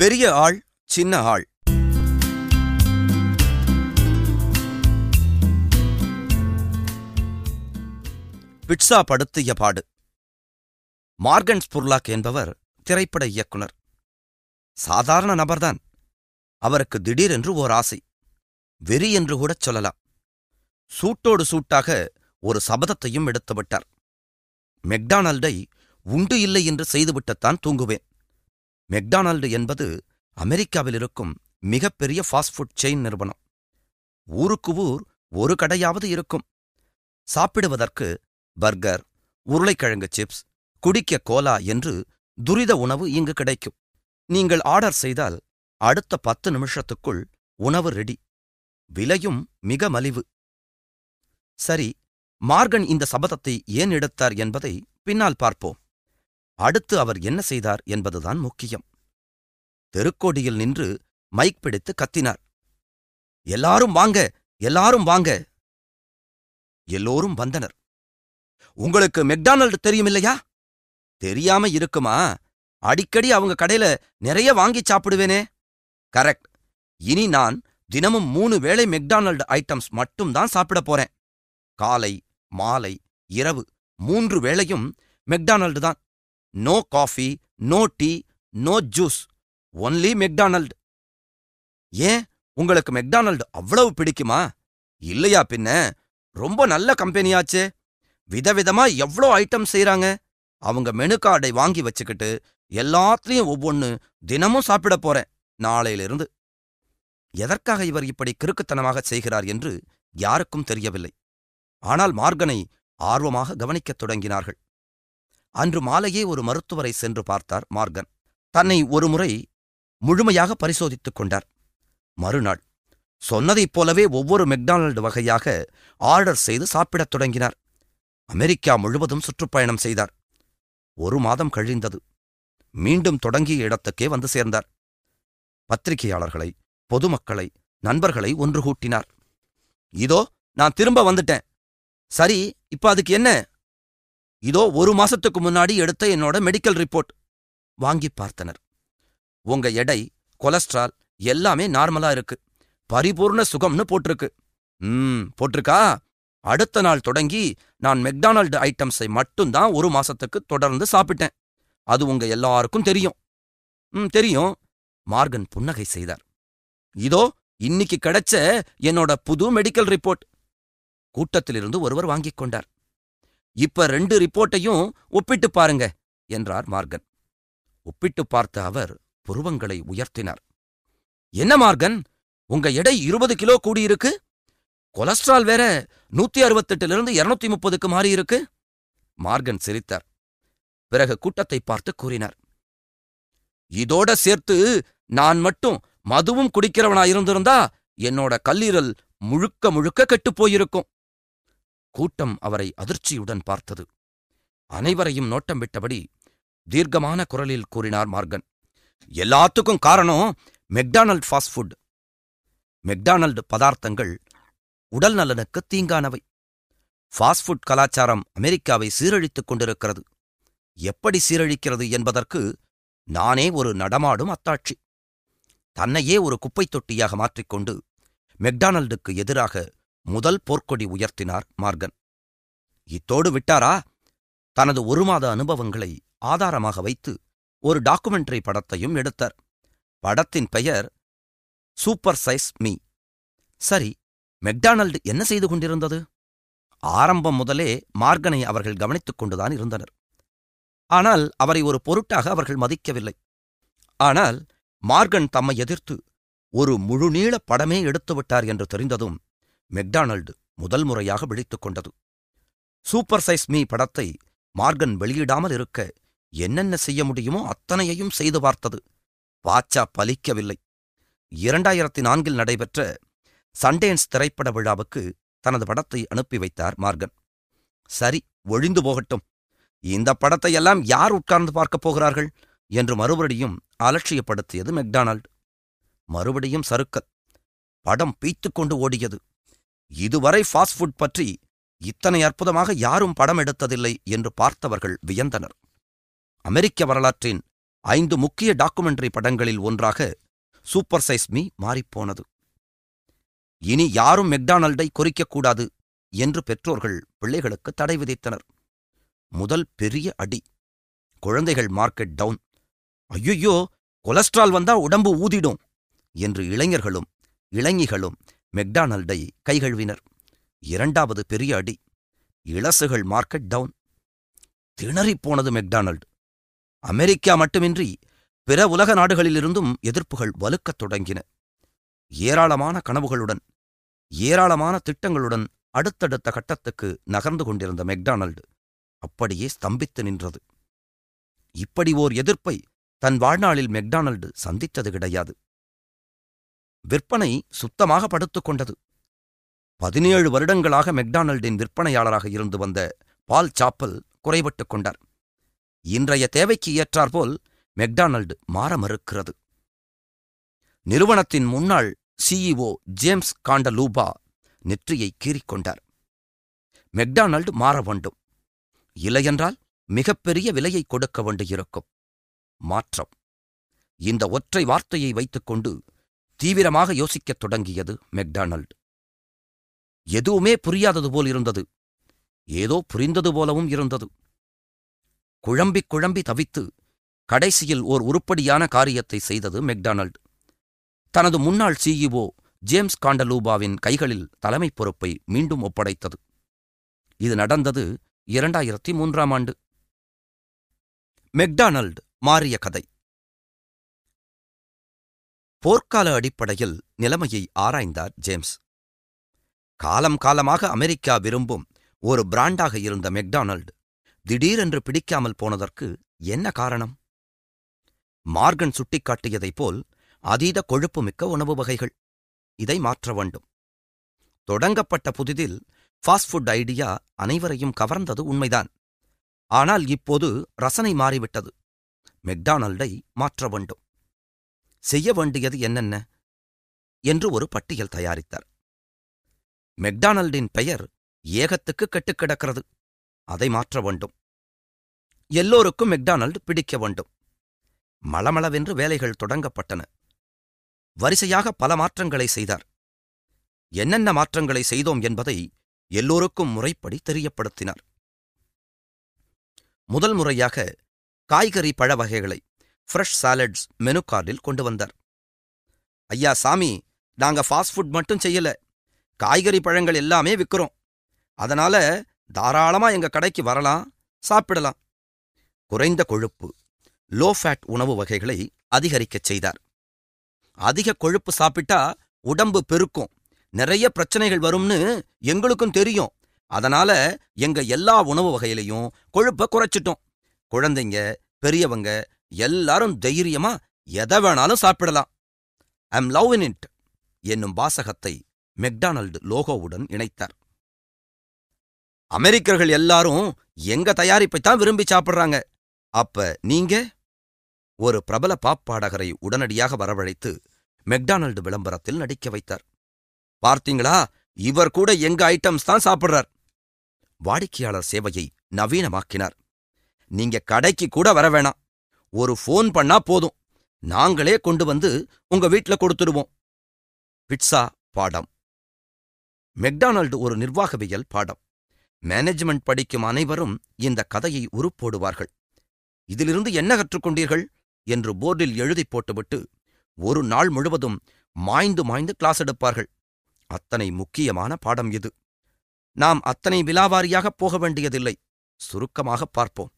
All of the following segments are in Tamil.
பெரிய ஆள் சின்ன ஆள். பிட்சா படுத்திய பாடு. மார்கன் ஸ்புர்லாக் என்பவர் திரைப்பட இயக்குனர். சாதாரண நபர்தான். அவருக்கு திடீரென்று ஓர் ஆசை. வெறி என்று கூடச் சொல்லலாம். சூட்டோடு சூட்டாக ஒரு சபதத்தையும் எடுத்துவிட்டார் மெக்டானல்டை உண்டு இல்லை என்று செய்துவிட்டுத்தான் தூங்குவேன். மெக்டானல்டு என்பது அமெரிக்காவில் இருக்கும் மிகப்பெரிய ஃபாஸ்ட் ஃபுட் செயின் நிறுவனம். ஊருக்கு ஊர் ஒரு கடையாவது இருக்கும். சாப்பிடுவதற்கு பர்கர் உருளைக்கிழங்கு சிப்ஸ் குடிக்க கோலா என்று துரித உணவு இங்கு கிடைக்கும். நீங்கள் ஆர்டர் செய்தால் அடுத்த பத்து நிமிஷத்துக்குள் உணவு ரெடி. விலையும் மிக மலிவு. சரி மார்கன் இந்த சபதத்தை ஏன் எடுத்தார் என்பதை பின்னால் பார்ப்போம். அடுத்து அவர் என்ன செய்தார் என்பதுதான் முக்கியம். தெருக்கோடியில் நின்று மைக் பிடித்து கத்தினார். எல்லாரும் வாங்க எல்லாரும் வாங்க. எல்லோரும் வந்தனர். உங்களுக்கு மெக்டானல்டு தெரியுமில்லையா? தெரியாம இருக்குமா? அடிக்கடி அவங்க கடையில நிறைய வாங்கி சாப்பிடுவேனே. கரெக்ட். இனி நான் தினமும் மூணு வேளை மெக்டானல்டு ஐட்டம்ஸ் மட்டும்தான் சாப்பிட போறேன். காலை மாலை இரவு மூன்று வேளையும் மெக்டானல்டு தான். No coffee no tea no juice only McDonald ஏன்? உங்களுக்கு மெக்டானல்டு அவ்வளவு பிடிக்குமா? இல்லையா பின்ன? ரொம்ப நல்ல கம்பெனியாச்சே விதவிதமா எவ்ளோ ஐட்டம் செய்றாங்க? அவங்க மெனு கார்டை வாங்கி வச்சுக்கிட்டு எல்லாத்துலயும் ஒவ்வொன்னு தினமும் சாப்பிட போறேன் நாளையிலிருந்து. எதற்காக இவர் இப்படி கிறுக்குத்தனமாக செய்கிறார் என்று யாருக்கும் தெரியவில்லை. ஆனால் மார்கனை ஆர்வமாக கவனிக்கத் தொடங்கினார்கள். அன்று மாலையே ஒரு மருத்துவரை சென்று பார்த்தார் மார்கன். தன்னை ஒருமுறை முழுமையாக பரிசோதித்துக் கொண்டார். மறுநாள் சொன்னதைப் போலவே ஒவ்வொரு மெக்டானல்டு வகையாக ஆர்டர் செய்து சாப்பிடத் தொடங்கினார். அமெரிக்கா முழுவதும் சுற்றுப்பயணம் செய்தார். ஒரு மாதம் கழிந்தது. மீண்டும் தொடங்கிய இடத்துக்கே வந்து சேர்ந்தார். பத்திரிகையாளர்களை பொதுமக்களை நண்பர்களை ஒன்று கூட்டினார். இதோ நான் திரும்ப வந்துட்டேன். சரி இப்ப அதுக்கு என்ன? இதோ ஒரு மாசத்துக்கு முன்னாடி எடுத்த என்னோட மெடிக்கல் ரிப்போர்ட் வாங்கி பார்த்தனர். உங்க எடை கொலஸ்ட்ரால் எல்லாமே நார்மலா இருக்கு. பரிபூர்ண சுகம்னு போட்டிருக்கு. ம் போட்டிருக்கா? அடுத்த நாள் தொடங்கி நான் மெக்டானல்டு ஐட்டம்ஸை மட்டும்தான் ஒரு மாசத்துக்கு தொடர்ந்து சாப்பிட்டேன். அது உங்க எல்லாருக்கும் தெரியும். ம் தெரியும். மார்கன் புன்னகை செய்தார். இதோ இன்னிக்கு கிடைச்ச என்னோட புது மெடிக்கல் ரிப்போர்ட் கூட்டத்திலிருந்து ஒருவர் வாங்கிக் கொண்டார். இப்ப ரெண்டு ரிப்போர்ட்டையும் ஒப்பிட்டு பாருங்க என்றார் மார்கன். ஒப்பிட்டு பார்த்த அவர் புருவங்களை உயர்த்தினார். என்ன மார்கன் உங்க எடை இருபது கிலோ கூடியிருக்கு? கொலஸ்ட்ரால் வேற நூத்தி அறுபத்தெட்டிலிருந்து இருநூத்தி முப்பதுக்கு மாறியிருக்கு? மார்கன் சிரித்தார். பிறகு கூட்டத்தை பார்த்து கூறினார். இதோட சேர்த்து நான் மட்டும் மதுவும் குடிக்கிறவனா இருந்திருந்தா என்னோட கல்லீரல் முழுக்க முழுக்க கெட்டுப் போயிருக்கும். கூட்டம் அவரை அதிர்ச்சியுடன் பார்த்தது. அனைவரையும் நோட்டம் விட்டபடி தீர்க்கமான குரலில் கூறினார் மார்கன் எல்லாத்துக்கும் காரணம் மெக்டானல்ட் ஃபாஸ்ட் ஃபுட். மெக்டானல்டு பதார்த்தங்கள் உடல் நலனுக்கு தீங்கானவை. ஃபாஸ்ட் ஃபுட் கலாச்சாரம் அமெரிக்காவை சீரழித்துக் கொண்டிருக்கிறது. எப்படி சீரழிக்கிறது என்பதற்கு நானே ஒரு நடமாடும் அத்தாட்சி. தன்னையே ஒரு குப்பைத் தொட்டியாக மாற்றிக்கொண்டு மெக்டானல்டுக்கு எதிராக முதல் போர்க்கொடி உயர்த்தினார் மார்கன். இத்தோடு விட்டாரா? தனது ஒரு மாத அனுபவங்களை ஆதாரமாக வைத்து ஒரு டாக்குமெண்டரி படத்தையும் எடுத்தார். படத்தின் பெயர் சூப்பர் சைஸ் மீ. சரி மெக்டானல்டு என்ன செய்து கொண்டிருந்தது? ஆரம்பம் முதலே மார்கனை அவர்கள் கவனித்துக் கொண்டுதான் இருந்தனர். ஆனால் அவரை ஒரு பொருட்டாக அவர்கள் மதிக்கவில்லை. ஆனால் மார்கன் தம்மை எதிர்த்து ஒரு முழுநீள படமே எடுத்துவிட்டார் என்று தெரிந்ததும் மெக்டானல்டு முதல் முறையாக விழித்துக் கொண்டது. சூப்பர் சைஸ் மீ படத்தை மார்கன் வெளியிடாமல் இருக்க என்னென்ன செய்ய முடியுமோ அத்தனையையும் செய்து பார்த்தது. பாச்சா பலிக்கவில்லை. இரண்டாயிரத்தி நான்கில் நடைபெற்ற சண்டேன்ஸ் திரைப்பட விழாவுக்கு தனது படத்தை அனுப்பி வைத்தார் மார்கன். சரி ஒழிந்து போகட்டும். இந்த படத்தையெல்லாம் யார் உட்கார்ந்து பார்க்கப் போகிறார்கள் என்று மறுபடியும் அலட்சியப்படுத்தியது மெக்டானால்டு. மறுபடியும் சறுக்கல். படம் பீத்துக்கொண்டு ஓடியது. இதுவரை ஃபாஸ்ட் ஃபுட் பற்றி இத்தனை அற்புதமாக யாரும் படம் எடுத்ததில்லை என்று பார்த்தவர்கள் வியந்தனர். அமெரிக்க வரலாற்றின் ஐந்து முக்கிய டாக்குமெண்டரி படங்களில் ஒன்றாக சூப்பர் சைஸ் மீ மாறிப்போனது. இனி யாரும் மெக்டானல்டை குறிக்கக்கூடாது என்று பெற்றோர்கள் பிள்ளைகளுக்கு தடை விதித்தனர். முதல் பெரிய அடி. குழந்தைகள் மார்க்கெட் டவுன். ஐயோ கொலஸ்ட்ரால் வந்தா உடம்பு ஊதிடும் என்று இளைஞர்களும் இளைஞிகளும் மெக்டானல்டை கைகழுவினர். இரண்டாவது பெரிய அடி இளசுகள் மார்க்கெட் டவுன். திணறிப் போனது மெக்டானல்டு. அமெரிக்கா மட்டுமின்றி பிற உலக நாடுகளிலிருந்தும் எதிர்ப்புகள் வலுக்கத் தொடங்கின. ஏராளமான கனவுகளுடன் ஏராளமான திட்டங்களுடன் அடுத்தடுத்த கட்டத்துக்கு நகர்ந்து கொண்டிருந்த மெக்டானல்டு அப்படியே ஸ்தம்பித்து நின்றது. இப்படி ஓர் எதிர்ப்பை தன் வாழ்நாளில் மெக்டானல்டு சந்தித்தது கிடையாது. விற்பனை சுத்தமாக படுத்துக் கொண்டது. பதினேழு வருடங்களாக மெக்டானல்டின் விற்பனையாளராக இருந்து வந்த பால் சாப்பல் குறைபட்டுக் கொண்டார். இன்றைய தேவைக்கு ஏற்றாற்போல் மெக்டானல்டு மாற மறுக்கிறது. நிறுவனத்தின் முன்னாள் சிஇஓ ஜேம்ஸ் காண்டலூபா நெற்றியை கீறிக்கொண்டார் மெக்டானல்டு மாற வேண்டும். இல்லையென்றால் மிகப்பெரிய விலையை கொடுக்க வேண்டியிருக்கும். மாற்றம். இந்த ஒற்றை வார்த்தையை வைத்துக்கொண்டு தீவிரமாக யோசிக்கத் தொடங்கியது மெக்டானல்டு. எதுவுமே புரியாதது போல் இருந்தது. ஏதோ புரிந்தது போலவும் இருந்தது. குழம்பிக் குழம்பி தவித்து கடைசியில் ஓர் உருப்படியான காரியத்தை செய்தது மெக்டானல்டு. தனது முன்னாள் சிஇஓ ஜேம்ஸ் காண்டலூபாவின் கைகளில் தலைமைப் பொறுப்பை மீண்டும் ஒப்படைத்தது. இது நடந்தது இரண்டாயிரத்தி மூன்றாம் ஆண்டு. மெக்டானல்டு மாறிய கதை. போர்க்கால அடிப்படையில் நிலைமையை ஆராய்ந்தார் ஜேம்ஸ். காலம் காலமாக அமெரிக்கா விரும்பும் ஒரு பிராண்டாக இருந்த மெக்டானல்டு திடீரென்று பிடிக்காமல் போனதற்கு என்ன காரணம்? மார்கன் சுட்டிக்காட்டியதைப் போல் அதீத கொழுப்புமிக்க உணவு வகைகள். இதை மாற்ற வேண்டும். தொடங்கப்பட்ட புதிதில் ஃபாஸ்ட் ஃபுட் ஐடியா அனைவரையும் கவர்ந்தது உண்மைதான். ஆனால் இப்போது ரசனை மாறிவிட்டது. மெக்டானல்டை மாற்ற வேண்டும். செய்ய வேண்டியது என்னென்ன? என்று ஒரு பட்டியல் தயாரித்தார். மெக்டானல்டின் பெயர் ஏகத்துக்கு கெட்டுக்கிடக்கிறது அதை மாற்ற வேண்டும். எல்லோருக்கும் மெக்டானல்டு பிடிக்க வேண்டும். மளமளவென்று வேலைகள் தொடங்கப்பட்டன. வரிசையாக பல மாற்றங்களை செய்தார். என்னென்ன மாற்றங்களை செய்தோம் என்பதை எல்லோருக்கும் முறைப்படி தெரியப்படுத்தினார். முதல் முறையாக காய்கறி பழ வகைகளை ஃப்ரெஷ் சாலட்ஸ் மெனு கார்டில் கொண்டு வந்தார். ஐயா சாமி நாங்க ஃபாஸ்ட் ஃபுட் மட்டும் செய்யல. காய்கறி பழங்கள் எல்லாமே விற்கிறோம் அதனால தாராளமா எங்க கடைக்கு வரலாம் சாப்பிடலாம். குறைந்த கொழுப்பு லோ ஃபேட் உணவு வகைகளை அதிகரிக்கச் செய்தார். அதிக கொழுப்பு சாப்பிட்டா உடம்பு பெருக்கும். நிறைய பிரச்சனைகள் வரும்னு எங்களுக்கும் தெரியும். அதனால எங்க எல்லா உணவு வகையிலையும் கொழுப்ப குறைச்சிட்டோம். குழந்தைங்க பெரியவங்க எல்லாரும் தைரியமா எதை வேணாலும் சாப்பிடலாம். ஐம் லவ் இன் இட் என்னும் வாசகத்தை மெக்டானல்டு லோகோவுடன் இணைத்தார். அமெரிக்கர்கள் எல்லாரும் எங்க தயாரிப்பை தான் விரும்பி சாப்பிடுறாங்க. அப்ப நீங்க? ஒரு பிரபல பாப்பாடகரை உடனடியாக வரவழைத்து மெக்டானல்டு விளம்பரத்தில் நடிக்க வைத்தார். பார்த்தீங்களா? இவர் கூட எங்க ஐட்டம்ஸ் தான் சாப்பிடுறார். வாடிக்கையாளர் சேவையை நவீனமாக்கினார். நீங்க கடைக்கு கூட வர வேணாம். ஒரு ஃபோன் பண்ணா போதும். நாங்களே கொண்டு வந்து உங்க வீட்ல கொடுத்துடுவோம். பிட்சா பாடம். மெக்டானல்டு ஒரு நிர்வாகவியல் பாடம். மேனேஜ்மெண்ட் படிக்கும் அனைவரும் இந்த கதையை உருப்போடுவார்கள். இதிலிருந்து என்ன கற்றுக்கொண்டீர்கள் என்று போர்டில் எழுதி போட்டுவிட்டு ஒரு நாள் முழுவதும் மாய்ந்து மாய்ந்து கிளாஸ் எடுப்பார்கள். அத்தனை முக்கியமான பாடம் இது. நாம் அத்தனை விலாவாரியாக போக வேண்டியதில்லை. சுருக்கமாக பார்ப்போம்.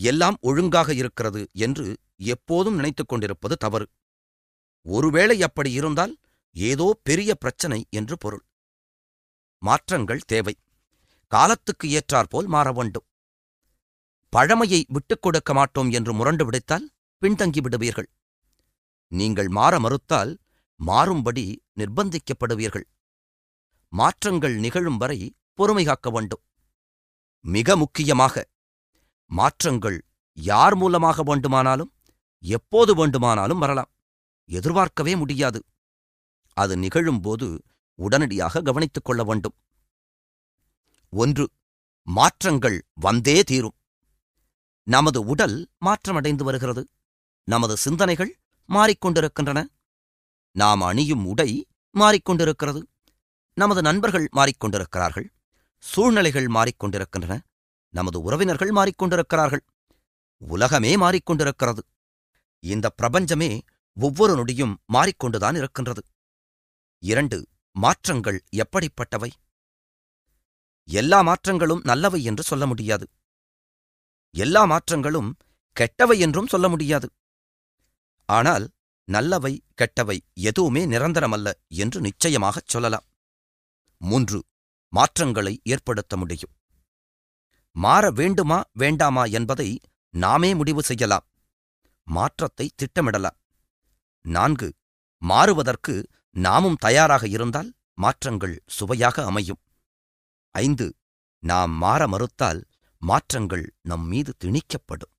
எல்லாம் ஒழுங்காக இருக்கிறது என்று எப்போதும் நினைத்துக் கொண்டிருப்பது தவறு. ஒருவேளை அப்படி இருந்தால் ஏதோ பெரிய பிரச்சனை என்று பொருள். மாற்றங்கள் தேவை. காலத்துக்கு ஏற்றாற்போல் மாற வேண்டும். பழமையை விட்டுக் கொடுக்க மாட்டோம் என்று முரண்டு விடுத்தால் பின்தங்கி விடுவீர்கள். நீங்கள் மாற மறுத்தால் மாறும்படி நிர்பந்திக்கப்படுவீர்கள். மாற்றங்கள் நிகழும் வரை பொறுமை காக்க வேண்டும். மிக முக்கியமாக மாற்றங்கள் யார் மூலமாக வேண்டுமானாலும் எப்போது வேண்டுமானாலும் வரலாம். எதிர்பார்க்கவே முடியாது. அது நிகழும்போது உடனடியாக கவனித்துக் கொள்ள வேண்டும். ஒன்று மாற்றங்கள் வந்தே தீரும். நமது உடல் மாற்றமடைந்து வருகிறது. நமது சிந்தனைகள் மாறிக்கொண்டிருக்கின்றன. நாம் அணியும் உடை மாறிக்கொண்டிருக்கிறது. நமது நண்பர்கள் மாறிக்கொண்டிருக்கிறார்கள். சூழ்நிலைகள் மாறிக்கொண்டிருக்கின்றன. நமது உறவினர்கள் மாறிக்கொண்டிருக்கிறார்கள். உலகமே மாறிக்கொண்டிருக்கிறது. இந்த பிரபஞ்சமே ஒவ்வொரு நொடியும் மாறிக்கொண்டுதான் இருக்கின்றது. இரண்டு மாற்றங்கள் எப்படிப்பட்டவை? எல்லா மாற்றங்களும் நல்லவை என்று சொல்ல முடியாது. எல்லா மாற்றங்களும் கெட்டவை என்றும் சொல்ல முடியாது. ஆனால் நல்லவை கெட்டவை எதுவுமே நிரந்தரமல்ல என்று நிச்சயமாகச் சொல்லலாம். மூன்று மாற்றங்களை ஏற்படுத்த முடியும். மாற வேண்டுமா வேண்டாமா என்பதை நாமே முடிவு செய்யலாம். மாற்றத்தை திட்டமிடலாம். நான்கு மாறுவதற்கு நாமும் தயாராக இருந்தால் மாற்றங்கள் சுவையாக அமையும். ஐந்து நாம் மாற மறுத்தால் மாற்றங்கள் நம் மீது திணிக்கப்படும்.